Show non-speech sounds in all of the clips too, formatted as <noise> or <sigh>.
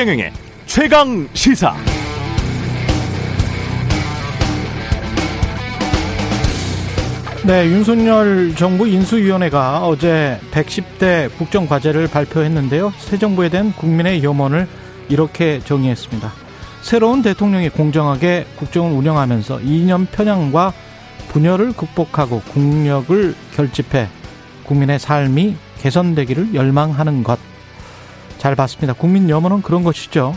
최경영의 최강 시사. 네, 윤석열 정부 인수위원회가 어제 110대 국정과제를 발표했는데요. 새 정부에 대한 국민의 염원을 이렇게 정의했습니다. 새로운 대통령이 공정하게 국정을 운영하면서 이념 편향과 분열을 극복하고 국력을 결집해 국민의 삶이 개선되기를 열망하는 것. 잘 봤습니다. 국민 염원은 그런 것이죠.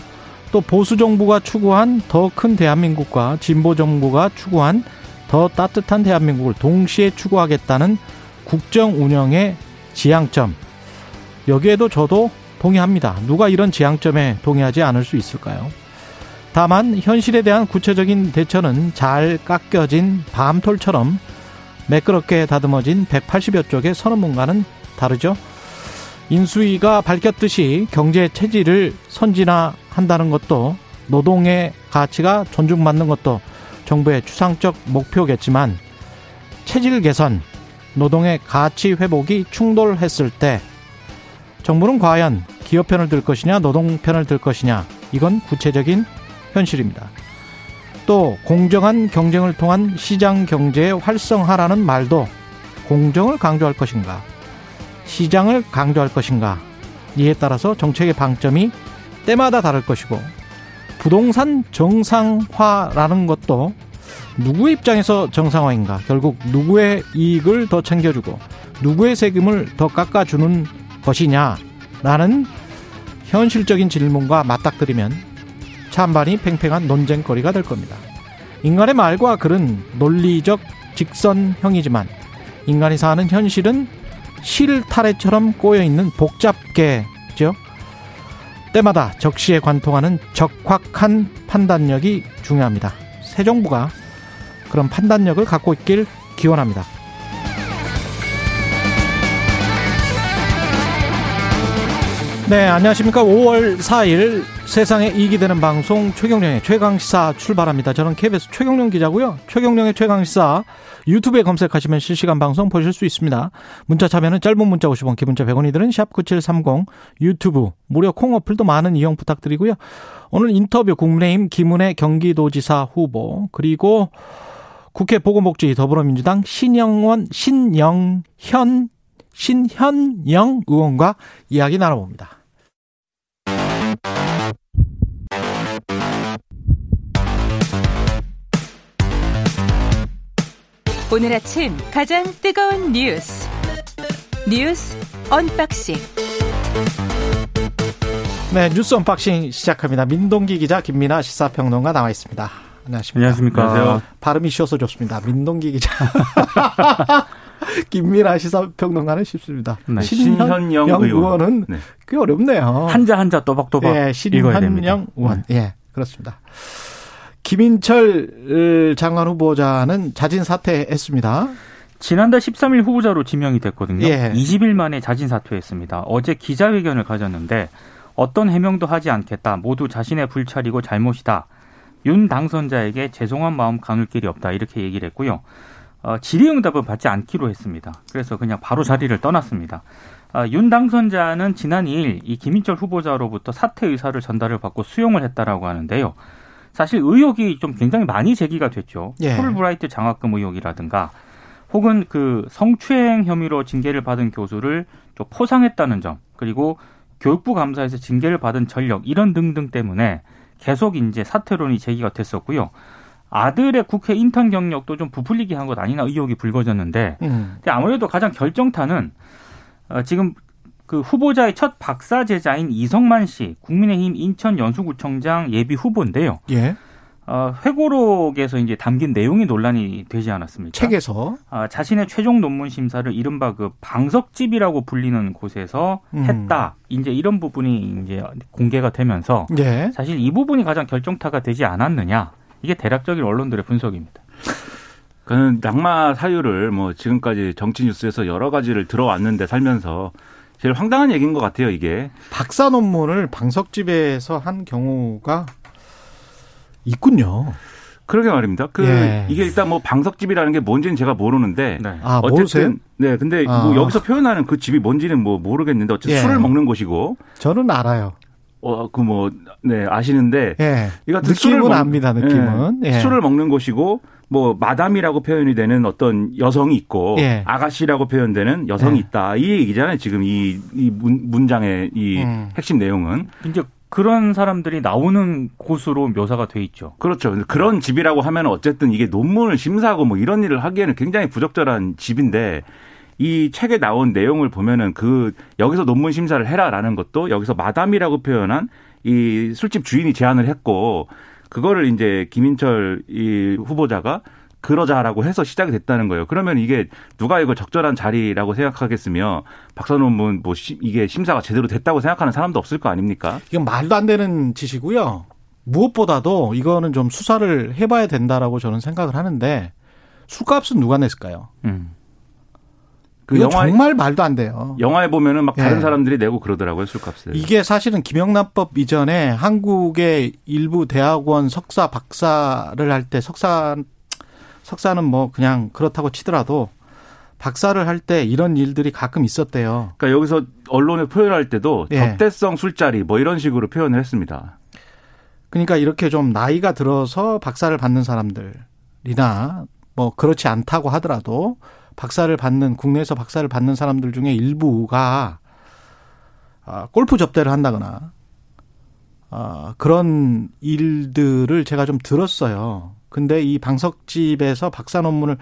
또 보수 정부가 추구한 더 큰 대한민국과 진보 정부가 추구한 더 따뜻한 대한민국을 동시에 추구하겠다는 국정 운영의 지향점. 여기에도 저도 동의합니다. 누가 이런 지향점에 동의하지 않을 수 있을까요? 다만 현실에 대한 구체적인 대처는 잘 깎여진 밤톨처럼 매끄럽게 다듬어진 180여 쪽의 선언문과는 다르죠. 인수위가 밝혔듯이 경제 체질을 선진화한다는 것도 노동의 가치가 존중받는 것도 정부의 추상적 목표겠지만 체질 개선, 노동의 가치 회복이 충돌했을 때 정부는 과연 기업 편을 들 것이냐 노동 편을 들 것이냐 이건 구체적인 현실입니다. 또 공정한 경쟁을 통한 시장 경제의 활성화라는 말도 공정을 강조할 것인가 시장을 강조할 것인가 이에 따라서 정책의 방점이 때마다 다를 것이고 부동산 정상화라는 것도 누구의 입장에서 정상화인가 결국 누구의 이익을 더 챙겨주고 누구의 세금을 더 깎아주는 것이냐라는 현실적인 질문과 맞닥뜨리면 찬반이 팽팽한 논쟁거리가 될 겁니다. 인간의 말과 글은 논리적 직선형이지만 인간이 사는 현실은 실타래처럼 꼬여있는 복잡계죠. 때마다 적시에 관통하는 적확한 판단력이 중요합니다. 새 정부가 그런 판단력을 갖고 있길 기원합니다. 네, 안녕하십니까. 5월 4일 세상에 이익이 되는 방송 최경령의 최강시사 출발합니다. 저는 KBS 최경령 기자고요. 최경령의 최강시사 유튜브에 검색하시면 실시간 방송 보실 수 있습니다. 문자 참여는 짧은 문자 50원, 기본자 100원이 드는 샵9730 유튜브 무료 콩 어플도 많은 이용 부탁드리고요. 오늘 인터뷰 국민의힘 김은혜 경기도지사 후보 그리고 국회 보건복지 더불어민주당 신영원 신영현 신현영 의원과 이야기 나눠봅니다. 오늘 아침 가장 뜨거운 뉴스 뉴스 unboxing 네 뉴스 unboxing 시작합니다. 민동기 기자 김민아 시사평론가 나와 있습니다. 안녕하십니까. 안녕하십니까. 안녕하세요. 발음이 쉬워서 좋습니다. 민동기 기자. <laughs> <laughs> 김민아 시사평론가는 쉽습니다. 네. 신현영 의원. 의원은 네. 꽤 어렵네요. 한자 한자 또박또박 예, 신현영 의원. 네. 예, 그렇습니다. 김인철 장관 후보자는 자진 사퇴했습니다. 지난달 13일 후보자로 지명이 됐거든요. 예. 20일 만에 자진 사퇴했습니다. 어제 기자회견을 가졌는데 어떤 해명도 하지 않겠다. 모두 자신의 불찰이고 잘못이다. 윤 당선자에게 죄송한 마음 가눌 길이 없다. 이렇게 얘기를 했고요. 어, 질의응답은 받지 않기로 했습니다. 그래서 그냥 바로 자리를 떠났습니다. 어, 윤 당선자는 지난 2일 이 김인철 후보자로부터 사퇴 의사를 전달을 받고 수용을 했다라고 하는데요. 사실 의혹이 좀 굉장히 많이 제기가 됐죠. 예. 풀브라이트 장학금 의혹이라든가 혹은 그 성추행 혐의로 징계를 받은 교수를 좀 포상했다는 점 그리고 교육부 감사에서 징계를 받은 전력 이런 등등 때문에 계속 이제 사퇴론이 제기가 됐었고요. 아들의 국회 인턴 경력도 좀 부풀리게 한 것 아니나 의혹이 불거졌는데 음. 아무래도 가장 결정타는 어, 지금 그 후보자의 첫 박사 제자인 이성만 씨 국민의힘 인천 연수구청장 예비 후보인데요. 예. 어, 회고록에서 이제 담긴 내용이 논란이 되지 않았습니까? 책에서 아, 자신의 최종 논문 심사를 이른바 그 방석집이라고 불리는 곳에서 음. 했다. 이제 이런 부분이 이제 공개가 되면서 예. 사실 이 부분이 가장 결정타가 되지 않았느냐. 이게 대략적인 언론들의 분석입니다. 그는 낙마 사유를 뭐 지금까지 정치 뉴스에서 여러 가지를 들어왔는데 살면서 제일 황당한 얘기인 것 같아요, 이게. 박사 논문을 방석집에서 한 경우가 있군요. 그러게 말입니다. 그 예. 이게 일단 뭐 방석집이라는 게 뭔지는 제가 모르는데 네. 아, 어쨌든 모르세요? 네, 근데 아. 뭐 여기서 표현하는 그 집이 뭔지는 뭐 모르겠는데 어쨌든 예. 술을 먹는 곳이고 저는 알아요. 어, 그 뭐, 네, 아시는데. 예. 이거 느낌은 먹, 압니다, 느낌은. 예. 예. 술을 먹는 곳이고, 뭐, 마담이라고 표현이 되는 어떤 여성이 있고, 예. 아가씨라고 표현되는 여성이 예. 있다. 이 얘기잖아요, 지금 이, 이 문, 문장의 이 음. 핵심 내용은. 이제 그런 사람들이 나오는 곳으로 묘사가 돼 있죠. 그렇죠. 그런 집이라고 하면 어쨌든 이게 논문을 심사하고 뭐 이런 일을 하기에는 굉장히 부적절한 집인데 이 책에 나온 내용을 보면은 그 여기서 논문 심사를 해라라는 것도 여기서 마담이라고 표현한 이 술집 주인이 제안을 했고 그거를 이제 김인철 이 후보자가 그러자라고 해서 시작이 됐다는 거예요. 그러면 이게 누가 이걸 적절한 자리라고 생각하겠으며 박사 논문 뭐 시, 이게 심사가 제대로 됐다고 생각하는 사람도 없을 거 아닙니까? 이건 말도 안 되는 짓이고요. 무엇보다도 이거는 좀 수사를 해봐야 된다라고 저는 생각을 하는데 술값은 누가 냈을까요? 음. 그 영화 정말 말도 안 돼요. 영화에 보면은 막 다른 예. 사람들이 내고 그러더라고요 술값을. 이게 사실은 김영란법 이전에 한국의 일부 대학원 석사 박사를 할 때 석사 석사는 뭐 그냥 그렇다고 치더라도 박사를 할 때 이런 일들이 가끔 있었대요. 그러니까 여기서 언론에 표현할 때도 예. 적대성 술자리 뭐 이런 식으로 표현을 했습니다. 그러니까 이렇게 좀 나이가 들어서 박사를 받는 사람들이나 뭐 그렇지 않다고 하더라도 박사를 받는 국내에서 박사를 받는 사람들 중에 일부가 아, 골프 접대를 한다거나 아, 그런 일들을 제가 좀 들었어요. 근데 이 방석집에서 박사 논문을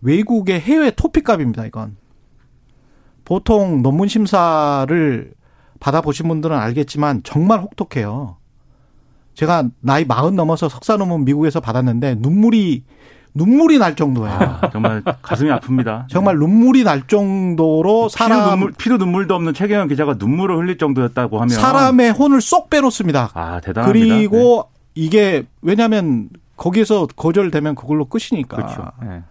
외국의 해외 토픽값입니다, 이건. 보통 논문 심사를 받아보신 분들은 알겠지만 정말 혹독해요. 제가 나이 마흔 넘어서 석사 논문 미국에서 받았는데 눈물이 눈물이 날 정도예요. 아, 정말 가슴이 아픕니다. <laughs> 정말 눈물이 날 정도로 사람 피도, 눈물, 피도 눈물도 없는 최경영 기자가 눈물을 흘릴 정도였다고 하면 사람의 혼을 쏙 빼놓습니다. 아 대단합니다. 그리고 네. 이게 왜냐하면 거기에서 거절되면 그걸로 끝이니까. 그렇죠. 네.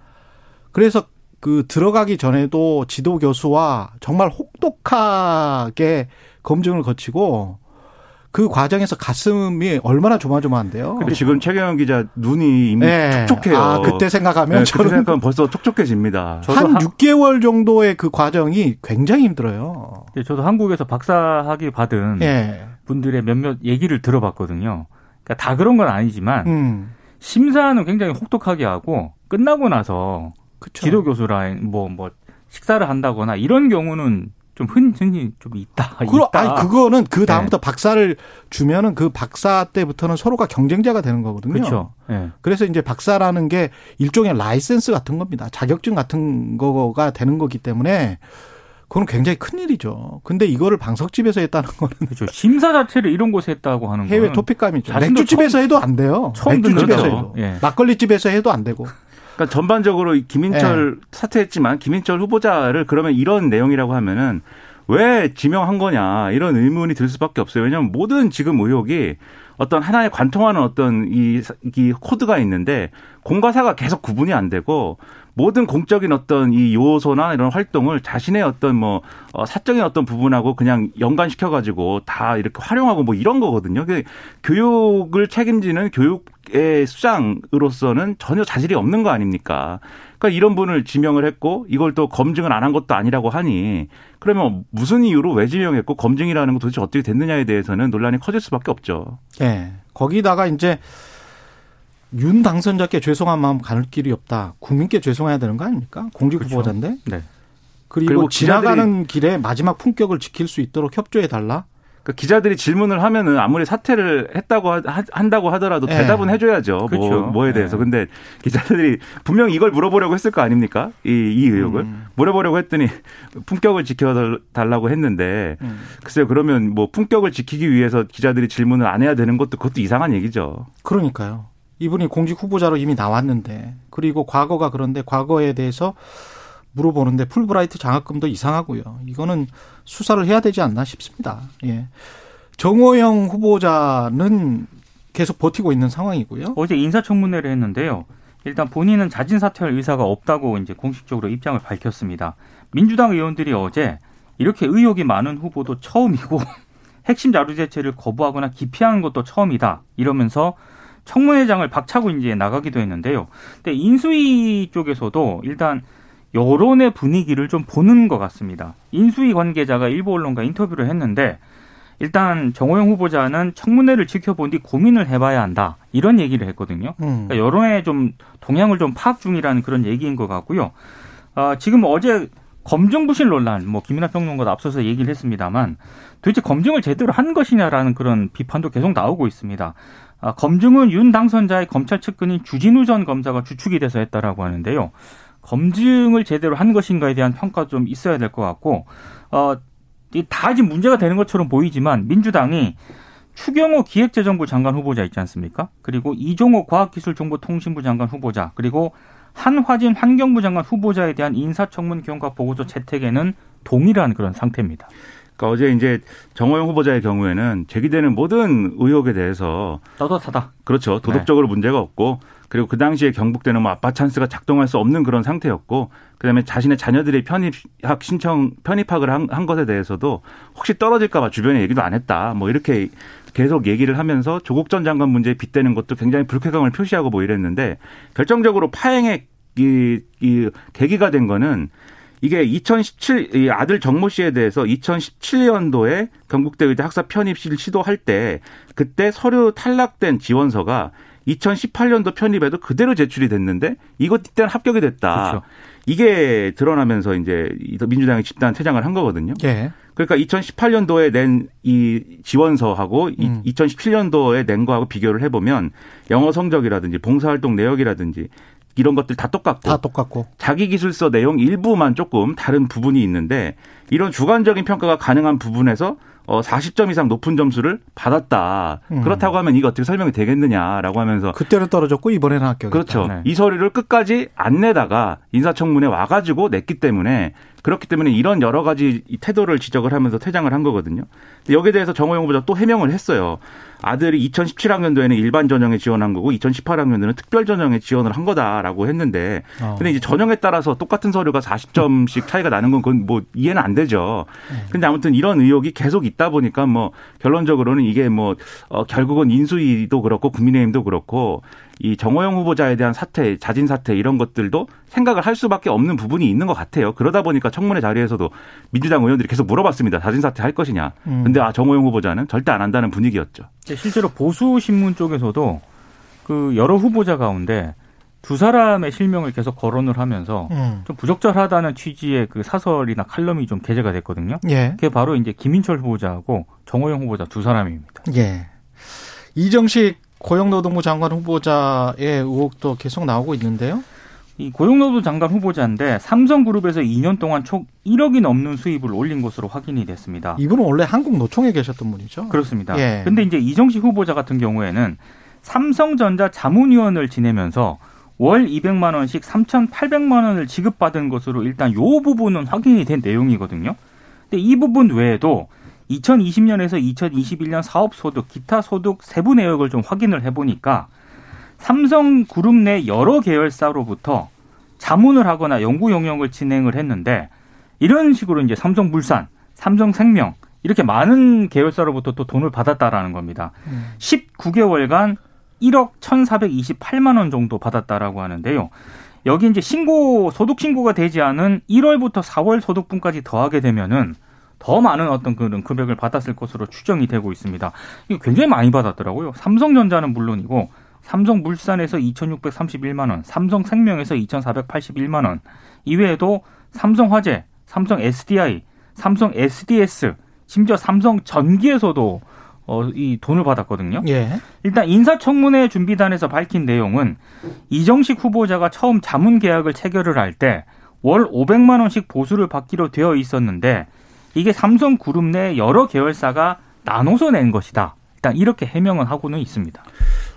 그래서 그 들어가기 전에도 지도 교수와 정말 혹독하게 검증을 거치고 그 과정에서 가슴이 얼마나 조마조마한데요. 근데 지금 최경영 기자 눈이 이미 네. 촉촉해요. 아, 그때 생각하면 네, 저는 생각하면 벌써 촉촉해집니다. 한 6개월 정도의 그 과정이 굉장히 힘들어요. 네, 저도 한국에서 박사학위 받은 네. 분들의 몇몇 얘기를 들어봤거든요. 그러니까 다 그런 건 아니지만 음. 심사는 굉장히 혹독하게 하고 끝나고 나서 그쵸. 지도 교수랑 뭐뭐 뭐 식사를 한다거나 이런 경우는 좀 흔히 좀 있다. 그러, 있다. 아니 그거는 그 다음부터 네. 박사를 주면은 그 박사 때부터는 서로가 경쟁자가 되는 거거든요. 그렇죠. 네. 그래서 이제 박사라는 게 일종의 라이센스 같은 겁니다. 자격증 같은 거가 되는 거기 때문에 그건 굉장히 큰 일이죠. 근데 이거를 방석집에서 했다는 <laughs> 거는 그렇죠. 심사 자체를 이런 곳에 했다고 하는 해외 토픽감이죠. 맥주집에서 해도 안 돼요. 처음 맥주집에서 해도. 예. 막걸리집에서 해도 안 되고. 그러니까 전반적으로 김인철 네. 사퇴했지만 김인철 후보자를 그러면 이런 내용이라고 하면은 왜 지명한 거냐 이런 의문이 들 수밖에 없어요. 왜냐하면 모든 지금 의혹이 어떤 하나의 관통하는 어떤 이, 이 코드가 있는데 공과 사가 계속 구분이 안 되고 모든 공적인 어떤 이 요소나 이런 활동을 자신의 어떤 뭐 어, 사적인 어떤 부분하고 그냥 연관시켜 가지고 다 이렇게 활용하고 뭐 이런 거거든요. 그 교육을 책임지는 교육의 수장으로서는 전혀 자질이 없는 거 아닙니까? 그러니까 이런 분을 지명을 했고 이걸 또 검증을 안 한 것도 아니라고 하니 그러면 무슨 이유로 왜 지명했고 검증이라는 거 도대체 어떻게 됐느냐에 대해서는 논란이 커질 수밖에 없죠. 예. 네. 거기다가 이제 윤 당선자께 죄송한 마음 가눌 길이 없다. 국민께 죄송해야 되는 거 아닙니까? 공직 그렇죠. 후보자인데. 네. 그리고, 그리고 지나가는 길에 마지막 품격을 지킬 수 있도록 협조해 달라. 그러니까 기자들이 질문을 하면은 아무리 사퇴를 했다고 하, 한다고 하더라도 네. 대답은 해줘야죠. 뭐, 그렇죠. 뭐 뭐에 대해서. 네. 근데 기자들이 분명 이걸 물어보려고 했을 거 아닙니까? 이, 이 의혹을 음. 물어보려고 했더니 품격을 지켜달라고 했는데 음. 글쎄요. 그러면 뭐 품격을 지키기 위해서 기자들이 질문을 안 해야 되는 것도 그것도 이상한 얘기죠. 그러니까요. 이분이 공직 후보자로 이미 나왔는데 그리고 과거가 그런데 과거에 대해서 물어보는데 풀브라이트 장학금도 이상하고요. 이거는 수사를 해야 되지 않나 싶습니다. 예. 정호영 후보자는 계속 버티고 있는 상황이고요. 어제 인사청문회를 했는데요. 일단 본인은 자진 사퇴할 의사가 없다고 이제 공식적으로 입장을 밝혔습니다. 민주당 의원들이 어제 이렇게 의혹이 많은 후보도 처음이고 <laughs> 핵심 자료 제체를 거부하거나 기피하는 것도 처음이다. 이러면서 청문회장을 박차고 이제 나가기도 했는데요. 근데 인수위 쪽에서도 일단 여론의 분위기를 좀 보는 것 같습니다. 인수위 관계자가 일부 언론과 인터뷰를 했는데 일단 정호영 후보자는 청문회를 지켜본 뒤 고민을 해봐야 한다 이런 얘기를 했거든요. 음. 그러니까 여론의 좀 동향을 좀 파악 중이라는 그런 얘기인 것 같고요. 어, 지금 어제 검증 부실 논란, 뭐 김이나 평론가도 앞서서 얘기를 했습니다만 도대체 검증을 제대로 한 것이냐라는 그런 비판도 계속 나오고 있습니다. 아, 검증은 윤 당선자의 검찰 측근인 주진우 전 검사가 주축이 돼서 했다라고 하는데요. 검증을 제대로 한 것인가에 대한 평가 좀 있어야 될 것 같고, 어, 다 지금 문제가 되는 것처럼 보이지만 민주당이 추경호 기획재정부 장관 후보자 있지 않습니까? 그리고 이종호 과학기술정보통신부 장관 후보자, 그리고 한화진 환경부 장관 후보자에 대한 인사청문 경과 보고서 채택에는 동일한 그런 상태입니다. 그러니까 어제 이제 정호영 후보자의 경우에는 제기되는 모든 의혹에 대해서 떳떳하다. 그렇죠. 도덕적으로 네. 문제가 없고 그리고 그 당시에 경북대는 뭐 아빠 찬스가 작동할 수 없는 그런 상태였고 그다음에 자신의 자녀들의 편입학 신청 편입학을 한, 한 것에 대해서도 혹시 떨어질까봐 주변에 얘기도 안 했다. 뭐 이렇게 계속 얘기를 하면서 조국 전 장관 문제에 빗대는 것도 굉장히 불쾌감을 표시하고 뭐 이랬는데 결정적으로 파행의 이, 이 계기가 된 거는 이게 2017 아들 정모 씨에 대해서 2017년도에 경북대 의대 학사 편입을 시도할 때 그때 서류 탈락된 지원서가 2018년도 편입에도 그대로 제출이 됐는데 이것 이때는 합격이 됐다. 그렇죠. 이게 드러나면서 이제 민주당이 집단 퇴장을 한 거거든요. 예. 그러니까 2018년도에 낸 이 지원서하고 음. 2017년도에 낸 거하고 비교를 해보면 영어 성적이라든지 봉사활동 내역이라든지 이런 것들 다 똑같고 다 똑같고 자기 기술서 내용 일부만 조금 다른 부분이 있는데 이런 주관적인 평가가 가능한 부분에서 어 40점 이상 높은 점수를 받았다. 음. 그렇다고 하면 이게 어떻게 설명이 되겠느냐라고 하면서 그때는 떨어졌고 이번에는 합격. 그렇죠. 네. 이 서류를 끝까지 안 내다가 인사청문회 와가지고 냈기 때문에 그렇기 때문에 이런 여러 가지 태도를 지적을 하면서 퇴장을 한 거거든요. 여기에 대해서 정호영 후보자 또 해명을 했어요. 아들이 2017학년도에는 일반 전형에 지원한 거고 2018학년도에는 특별 전형에 지원을 한 거다라고 했는데 어. 근데 이제 전형에 따라서 똑같은 서류가 40점씩 차이가 나는 건 그건 뭐 이해는 안 되죠. 네. 근데 아무튼 이런 의혹이 계속 있다 보니까 뭐 결론적으로는 이게 뭐 어, 결국은 인수위도 그렇고 국민의힘도 그렇고 이 정호영 후보자에 대한 사태, 자진 사태 이런 것들도 생각을 할 수밖에 없는 부분이 있는 것 같아요. 그러다 보니까 청문회 자리에서도 민주당 의원들이 계속 물어봤습니다. 자진 사퇴 할 것이냐. 음. 근데 아 정호영 후보자는 절대 안 한다는 분위기였죠. 실제로 보수 신문 쪽에서도 그 여러 후보자 가운데 두 사람의 실명을 계속 거론을 하면서 음. 좀 부적절하다는 취지의 그 사설이나 칼럼이 좀 게재가 됐거든요. 예. 그게 바로 이제 김인철 후보자하고 정호영 후보자 두 사람입니다. 예. 이정식 고용노동부 장관 후보자의 의혹도 계속 나오고 있는데요. 이 고용노동부 장관 후보자인데 삼성그룹에서 2년 동안 총 1억이 넘는 수입을 올린 것으로 확인이 됐습니다. 이분은 원래 한국 노총에 계셨던 분이죠. 그렇습니다. 예. 근데 이제 이정식 후보자 같은 경우에는 삼성전자 자문위원을 지내면서 월 200만 원씩 3,800만 원을 지급받은 것으로 일단 요 부분은 확인이 된 내용이거든요. 근데 이 부분 외에도 2020년에서 2021년 사업 소득, 기타 소득 세부 내역을 좀 확인을 해보니까 삼성그룹 내 여러 계열사로부터 자문을 하거나 연구 용역을 진행을 했는데 이런 식으로 이제 삼성물산, 삼성생명 이렇게 많은 계열사로부터 또 돈을 받았다라는 겁니다. 음. 19개월간 1억 1,428만 원 정도 받았다라고 하는데요. 여기 이제 신고 소득 신고가 되지 않은 1월부터 4월 소득분까지 더하게 되면은 더 많은 어떤 그런 금액을 받았을 것으로 추정이 되고 있습니다. 이거 굉장히 많이 받았더라고요. 삼성전자는 물론이고 삼성물산에서 2,631만 원, 삼성생명에서 2,481만 원, 이외에도 삼성화재, 삼성 SDI, 삼성 SDS, 심지어 삼성전기에서도 어, 이 돈을 받았거든요. 예. 일단 인사청문회 준비단에서 밝힌 내용은 이정식 후보자가 처음 자문 계약을 체결을 할 때 월 500만 원씩 보수를 받기로 되어 있었는데 이게 삼성그룹 내 여러 계열사가 나눠서 낸 것이다. 일단 이렇게 해명을 하고는 있습니다.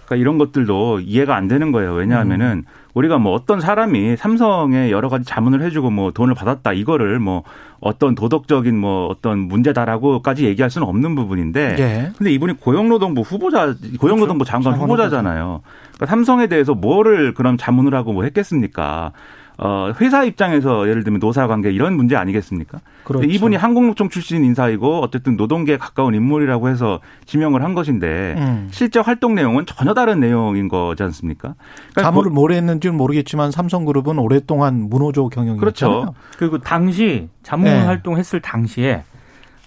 그러니까 이런 것들도 이해가 안 되는 거예요. 왜냐하면은 음. 우리가 뭐 어떤 사람이 삼성에 여러 가지 자문을 해주고 뭐 돈을 받았다 이거를 뭐 어떤 도덕적인 뭐 어떤 문제다라고까지 얘기할 수는 없는 부분인데. 예. 근데 이분이 고용노동부 후보자, 고용노동부 그렇죠. 장관 후보자잖아요. 그러니까 삼성에 대해서 뭐를 그럼 자문을 하고 뭐 했겠습니까? 어, 회사 입장에서 예를 들면 노사 관계 이런 문제 아니겠습니까? 그렇죠. 이분이 한국노총 출신 인사이고 어쨌든 노동계에 가까운 인물이라고 해서 지명을 한 것인데 음. 실제 활동 내용은 전혀 다른 내용인 거지 않습니까? 그러니까 자문을 뭘 했는지는 모르겠지만 삼성그룹은 오랫동안 문호조 경영이었잖아요. 그렇죠. 그리고 당시 자문 네. 활동했을 당시에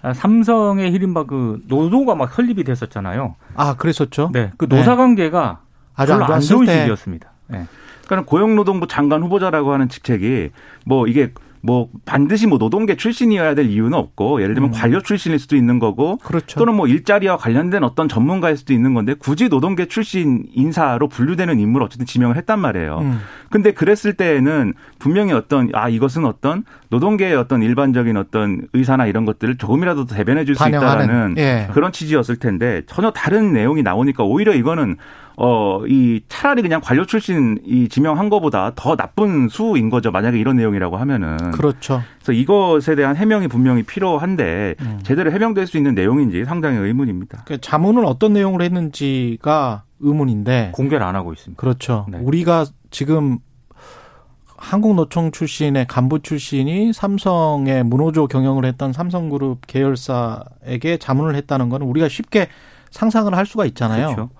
아, 삼성의 히린바 그 노조가 막 설립이 됐었잖아요. 아, 그랬었죠. 네. 그 노사 관계가 네. 아주 안 좋은 시기였습니다. 네. 그러니까 고용노동부 장관 후보자라고 하는 직책이 뭐 이게 뭐 반드시 뭐 노동계 출신이어야 될 이유는 없고 예를 들면 음. 관료 출신일 수도 있는 거고 그렇죠. 또는 뭐 일자리와 관련된 어떤 전문가일 수도 있는 건데 굳이 노동계 출신 인사로 분류되는 인물을 어쨌든 지명을 했단 말이에요. 음. 근데 그랬을 때에는 분명히 어떤 아 이것은 어떤 노동계의 어떤 일반적인 어떤 의사나 이런 것들을 조금이라도 대변해 줄 수 있다라는 예. 그런 취지였을 텐데 전혀 다른 내용이 나오니까 오히려 이거는 어, 이 차라리 그냥 관료 출신 이 지명한 거보다 더 나쁜 수인 거죠. 만약에 이런 내용이라고 하면은. 그렇죠. 그래서 이것에 대한 해명이 분명히 필요한데 음. 제대로 해명될 수 있는 내용인지 상당히 의문입니다. 그 자문은 어떤 내용을 했는지가 의문인데 공개를 안 하고 있습니다. 그렇죠. 네. 우리가 지금 한국노총 출신의 간부 출신이 삼성의 문호조 경영을 했던 삼성그룹 계열사에게 자문을 했다는 건 우리가 쉽게 상상을 할 수가 있잖아요. 그렇죠.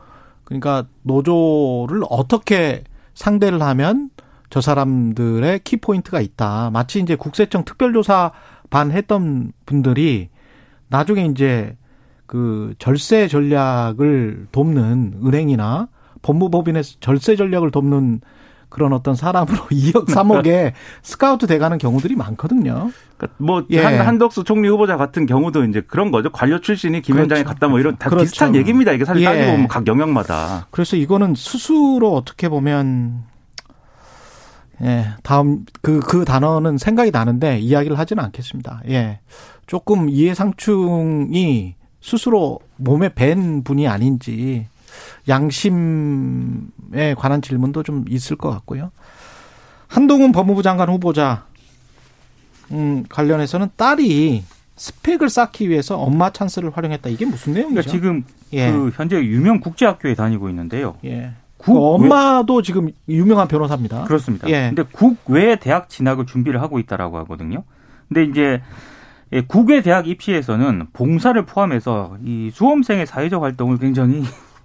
그러니까 노조를 어떻게 상대를 하면 저 사람들의 키포인트가 있다. 마치 이제 국세청 특별조사 반 했던 분들이 나중에 이제 그 절세 전략을 돕는 은행이나 법무법인에서 절세 전략을 돕는 그런 어떤 사람으로 <laughs> 2억 3억에 스카우트 돼가는 경우들이 많거든요. 그러니까 뭐 예. 한, 한덕수 총리 후보자 같은 경우도 이제 그런 거죠. 관료 출신이 김현장에 그렇죠. 갔다 뭐 이런 다 그렇죠. 비슷한 얘기입니다. 이게 사실 예. 따지고 보면 각 영역마다. 그래서 이거는 스스로 어떻게 보면 예, 다음 그, 그 단어는 생각이 나는데 이야기를 하지는 않겠습니다. 예. 조금 이해상충이 스스로 몸에 밴 분이 아닌지 양심에 관한 질문도 좀 있을 것 같고요. 한동훈 법무부 장관 후보자 음, 관련해서는 딸이 스펙을 쌓기 위해서 엄마 찬스를 활용했다. 이게 무슨 내용이죠? 그러니까 지금 예. 그 현재 유명 국제학교에 다니고 있는데요. 예. 국 그 엄마도 외... 지금 유명한 변호사입니다. 그렇습니다. 예. 근데 국외 대학 진학을 준비를 하고 있다라고 하거든요. 근데 이제 예, 국외 대학 입시에서는 봉사를 포함해서 이 수험생의 사회적 활동을 굉장히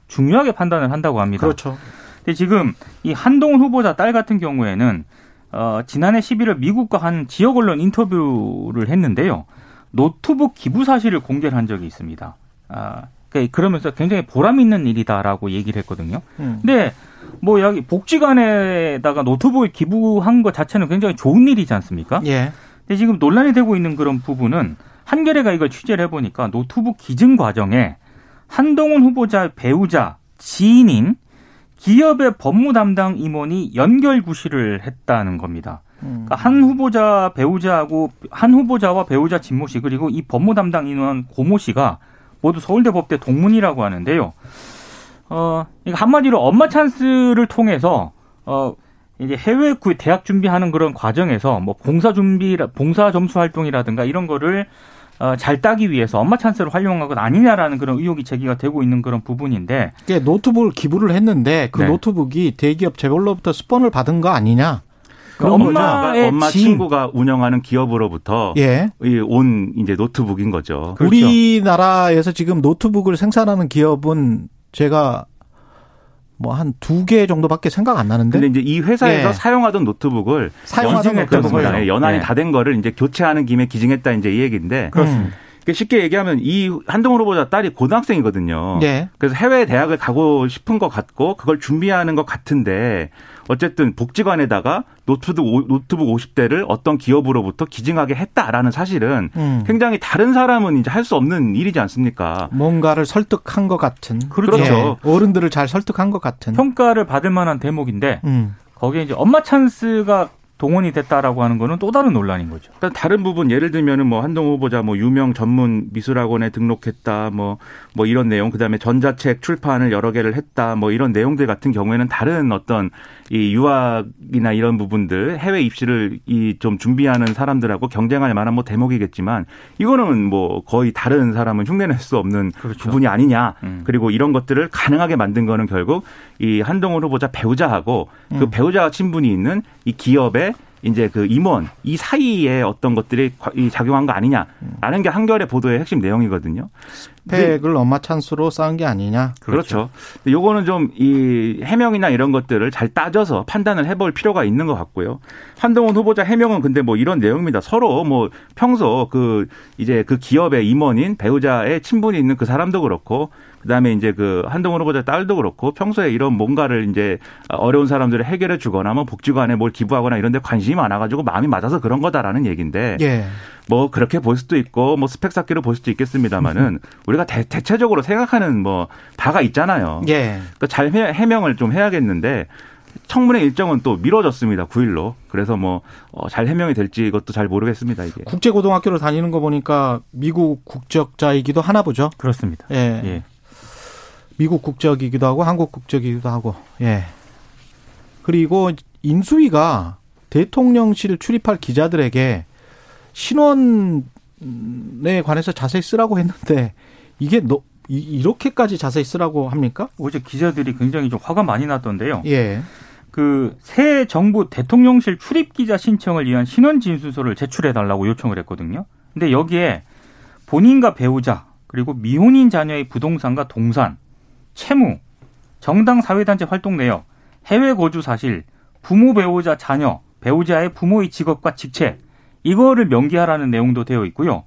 중요하게 판단을 한다고 합니다. 그렇죠. 근데 지금 이 한동훈 후보자 딸 같은 경우에는 어, 지난해 11월 미국과 한 지역 언론 인터뷰를 했는데요. 노트북 기부 사실을 공개를 한 적이 있습니다. 아, 그러니까 그러면서 굉장히 보람 있는 일이다라고 얘기를 했거든요. 음. 근데 뭐 여기 복지관에다가 노트북을 기부한 것 자체는 굉장히 좋은 일이지 않습니까? 예. 근데 지금 논란이 되고 있는 그런 부분은 한겨레가 이걸 취재를 해보니까 노트북 기증 과정에 한동훈 후보자 배우자 지인인 기업의 법무 담당 임원이 연결 구실을 했다는 겁니다. 그러니까 한 후보자 배우자하고 한 후보자와 배우자 진모 씨 그리고 이 법무 담당 임원 고모 씨가 모두 서울대 법대 동문이라고 하는데요. 어, 한마디로 엄마 찬스를 통해서 어 이제 해외 대학 준비하는 그런 과정에서 뭐 봉사 준비 봉사 점수 활동이라든가 이런 거를 어, 잘 따기 위해서 엄마 찬스를 활용한 것 아니냐라는 그런 의혹이 제기가 되고 있는 그런 부분인데. 예, 노트북을 기부를 했는데 그 네. 노트북이 대기업 재벌로부터 스폰을 받은 거 아니냐? 그런 엄마의 엄마 지 친구가 운영하는 기업으로부터 예. 온 이제 노트북인 거죠. 그렇죠. 우리나라에서 지금 노트북을 생산하는 기업은 제가 뭐 한 두 개 정도밖에 생각 안 나는데. 근데 이제 이 회사에서 예. 사용하던 노트북을 사용하던 노트북을 연한이 예. 다된 거를 이제 교체하는 김에 기증했다 이제 이 얘기인데. 그렇습니다. 그 쉽게 얘기하면 이 한동훈 후보자 딸이 고등학생이거든요. 네. 그래서 해외 대학을 가고 싶은 것 같고 그걸 준비하는 것 같은데 어쨌든 복지관에다가 노트북 노트북 50대를 어떤 기업으로부터 기증하게 했다라는 사실은 음. 굉장히 다른 사람은 이제 할 수 없는 일이지 않습니까? 뭔가를 설득한 것 같은. 그렇죠. 예. 어른들을 잘 설득한 것 같은. 평가를 받을 만한 대목인데 음. 거기에 이제 엄마 찬스가 동원이 됐다라고 하는 거는 또 다른 논란인 거죠. 일단 다른 부분 예를 들면은 뭐 한동 후보자 뭐 유명 전문 미술학원에 등록했다 뭐뭐 뭐 이런 내용 그다음에 전자책 출판을 여러 개를 했다 뭐 이런 내용들 같은 경우에는 다른 어떤 이 유학이나 이런 부분들 해외 입시를 이 좀 준비하는 사람들하고 경쟁할 만한 뭐 대목이겠지만 이거는 뭐 거의 다른 사람은 흉내낼 수 없는 그렇죠. 부분이 아니냐. 음. 그리고 이런 것들을 가능하게 만든 거는 결국 이 한동훈 후보자 배우자하고 그 음. 그 배우자 친분이 있는 이 기업의 이제 그 임원 이 사이에 어떤 것들이 작용한 거 아니냐라는 게 한겨레 보도의 핵심 내용이거든요. 스펙을 네. 엄마 찬스로 쌓은 게 아니냐. 그렇죠. 그렇죠. 요거는 좀 이 해명이나 이런 것들을 잘 따져서 판단을 해볼 필요가 있는 것 같고요. 한동훈 후보자 해명은 근데 뭐 이런 내용입니다. 서로 뭐 평소 그 이제 그 기업의 임원인 배우자의 친분이 있는 그 사람도 그렇고 그다음에 이제 그 한동훈 후보자 딸도 그렇고 평소에 이런 뭔가를 이제 어려운 사람들을 해결해 주거나 뭐 복지관에 뭘 기부하거나 이런 데 관심이 많아 가지고 마음이 맞아서 그런 거다라는 얘기인데 예. 뭐 그렇게 볼 수도 있고 뭐 스펙 쌓기로 볼 수도 있겠습니다만은 우리가 대, 체적으로 생각하는 뭐 바가 있잖아요. 예. 그러니까 잘 해명을 좀 해야겠는데 청문회 일정은 또 미뤄졌습니다. 9일로. 그래서 뭐잘 어, 해명이 될지 이것도 잘 모르겠습니다. 이게. 국제 고등학교를 다니는 거 보니까 미국 국적자이기도 하나 보죠. 그렇습니다. 예. 예. 미국 국적이기도 하고 한국 국적이기도 하고. 예. 그리고 인수위가 대통령실 출입할 기자들에게 신원에 관해서 자세히 쓰라고 했는데 이게 너 이렇게까지 자세히 쓰라고 합니까? 어제 기자들이 굉장히 좀 화가 많이 났던데요. 예. 그새 정부 대통령실 출입 기자 신청을 위한 신원 진술서를 제출해 달라고 요청을 했거든요. 근데 여기에 본인과 배우자 그리고 미혼인 자녀의 부동산과 동산, 채무, 정당 사회단체 활동 내역, 해외 거주 사실, 부모 배우자 자녀, 배우자의 부모의 직업과 직책 이거를 명기하라는 내용도 되어 있고요.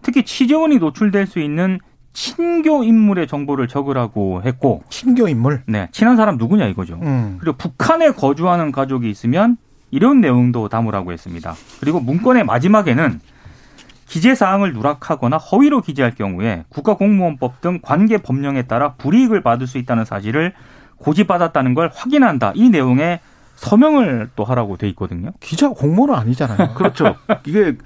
특히 취재원이 노출될 수 있는 친교 인물의 정보를 적으라고 했고 친교 인물? 네, 친한 사람 누구냐 이거죠. 음. 그리고 북한에 거주하는 가족이 있으면 이런 내용도 담으라고 했습니다. 그리고 문건의 마지막에는 기재 사항을 누락하거나 허위로 기재할 경우에 국가공무원법 등 관계 법령에 따라 불이익을 받을 수 있다는 사실을 고지받았다는 걸 확인한다. 이 내용에 서명을 또 하라고 돼 있거든요. 기자 공무원은 아니잖아요. <laughs> 그렇죠. 이게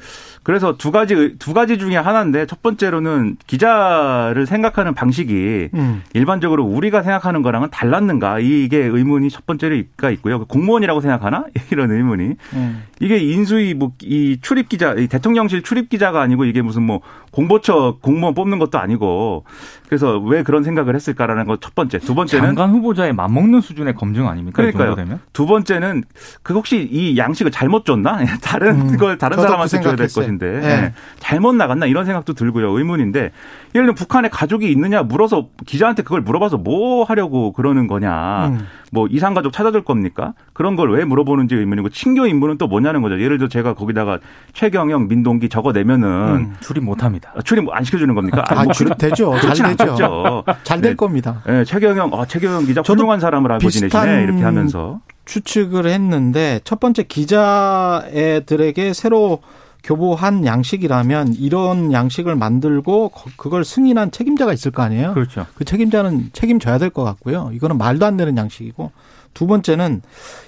그래서 두 가지 두 가지 중에 하나인데 첫 번째로는 기자를 생각하는 방식이 음. 일반적으로 우리가 생각하는 거랑은 달랐는가 이게 의문이 첫 번째로가 있고요. 공무원이라고 생각하나 <laughs> 이런 의문이 음. 이게 인수위 뭐 이 출입 기자 이 대통령실 출입 기자가 아니고 이게 무슨 뭐 공보처 공무원 뽑는 것도 아니고 그래서 왜 그런 생각을 했을까라는 것 첫 번째 두 번째는 장관 후보자에 맞먹는 수준의 검증 아닙니까? 그러니까요. 두 번째는 그 혹시 이 양식을 잘못 줬나 <laughs> 다른 음. 걸 다른 사람한테 그 줘야 될 것인데. 네. 네. 잘못 나갔나 이런 생각도 들고요. 의문인데 예를 들면 북한에 가족이 있느냐 물어서 기자한테 그걸 물어봐서 뭐 하려고 그러는 거냐. 음. 뭐 이상 가족 찾아줄 겁니까? 그런 걸 왜 물어보는지 의문이고 친교 인물은 또 뭐냐는 거죠. 예를 들어 제가 거기다가 최경영, 민동기 적어 내면은 음, 출입 못합니다. 아, 출입 안 시켜주는 겁니까? 아, 뭐 출입 되죠. 잘 되죠. 잘될 네. 겁니다. 네, 최경영, 아, 최경영 기자 훌륭한 사람을 알고 지내시네 이렇게 하면서 추측을 했는데 첫 번째 기자애들에게 새로 교보한 양식이라면 이런 양식을 만들고 그걸 승인한 책임자가 있을 거 아니에요? 그렇죠. 그 책임자는 책임져야 될 것 같고요. 이거는 말도 안 되는 양식이고 두 번째는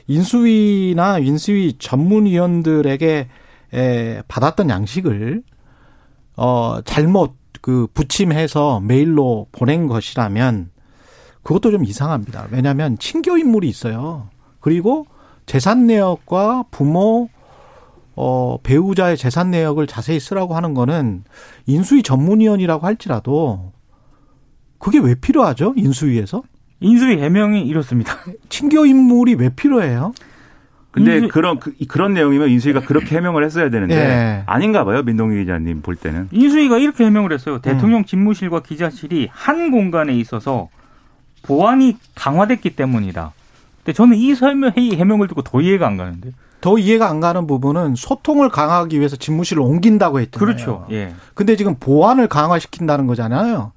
인수위나 인수위 전문위원들에게 에, 받았던 양식을 어 잘못 그 부침해서 메일로 보낸 것이라면 그것도 좀 이상합니다. 왜냐하면 친교 인물이 있어요. 그리고 재산 내역과 부모 어, 배우자의 재산 내역을 자세히 쓰라고 하는 거는 인수위 전문위원이라고 할지라도 그게 왜 필요하죠? 인수위에서? 인수위 해명이 이렇습니다. 친교 인물이 왜 필요해요? 근데 인수... 그런 그, 런 내용이면 인수위가 그렇게 해명을 했어야 되는데 예. 아닌가 봐요 민동기 기자님 볼 때는 인수위가 이렇게 해명을 했어요 대통령 집무실과 기자실이 한 공간에 있어서 보안이 강화됐기 때문이다. 근데 저는 이 설명 회의 해명을 듣고 더 이해가 안 가는데 더 이해가 안 가는 부분은 소통을 강화하기 위해서 집무실을 옮긴다고 했잖아요. 그렇죠. 예. 근데 지금 보안을 강화시킨다는 거잖아요.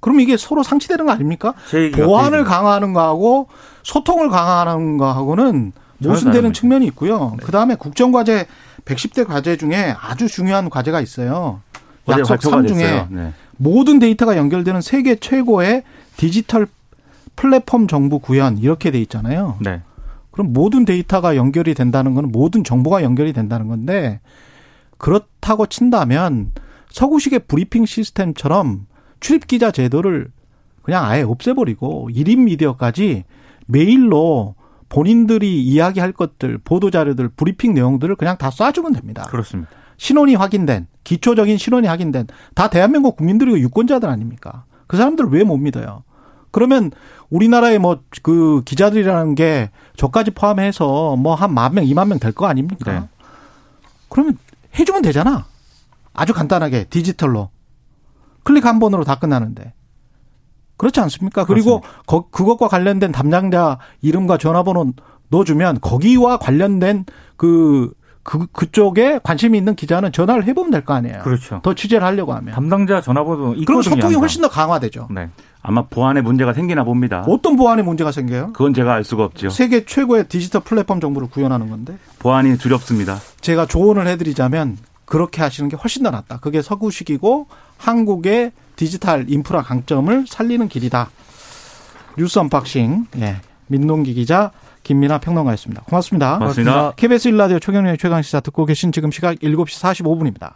그럼 이게 서로 상치되는 거 아닙니까? 보안을 강화하는 거하고 소통을 강화하는 거하고는 모순되는 측면이 있고요. 네. 그 다음에 국정과제 110대 과제 중에 아주 중요한 과제가 있어요. 약속 3 중에 네. 모든 데이터가 연결되는 세계 최고의 디지털 플랫폼 정부 구현 이렇게 돼 있잖아요. 네. 그럼 모든 데이터가 연결이 된다는 건 모든 정보가 연결이 된다는 건데 그렇다고 친다면 서구식의 브리핑 시스템처럼 출입 기자 제도를 그냥 아예 없애버리고 1인 미디어까지 메일로 본인들이 이야기할 것들, 보도 자료들, 브리핑 내용들을 그냥 다 쏴주면 됩니다. 그렇습니다. 신원이 확인된, 기초적인 신원이 확인된, 다 대한민국 국민들이고 유권자들 아닙니까? 그 사람들 왜 못 믿어요? 그러면 우리나라의 뭐 그 기자들이라는 게 저까지 포함해서 뭐 한 만 명, 이만 명 될 거 아닙니까? 네. 그러면 해주면 되잖아. 아주 간단하게 디지털로. 클릭 한 번으로 다 끝나는데. 그렇지 않습니까? 그리고 거, 그것과 관련된 담당자 이름과 전화번호 넣어주면 거기와 관련된 그, 그, 그쪽에 관심이 있는 기자는 전화를 해보면 될 거 아니에요. 그렇죠. 더 취재를 하려고 하면. 담당자 전화번호 그럼 소통이 훨씬 더 강화되죠. 네. 아마 보안에 문제가 생기나 봅니다. 어떤 보안에 문제가 생겨요? 그건 제가 알 수가 없죠. 세계 최고의 디지털 플랫폼 정부를 구현하는 건데. 보안이 두렵습니다. 제가 조언을 해드리자면 그렇게 하시는 게 훨씬 더 낫다. 그게 서구식이고 한국의 디지털 인프라 강점을 살리는 길이다. 뉴스 언박싱. 예. 민동기 기자, 김민아 평론가였습니다. 고맙습니다. 고맙습니다. KBS 1라디오 최경영의 최강시사 듣고 계신 지금 시각 7시 45분입니다.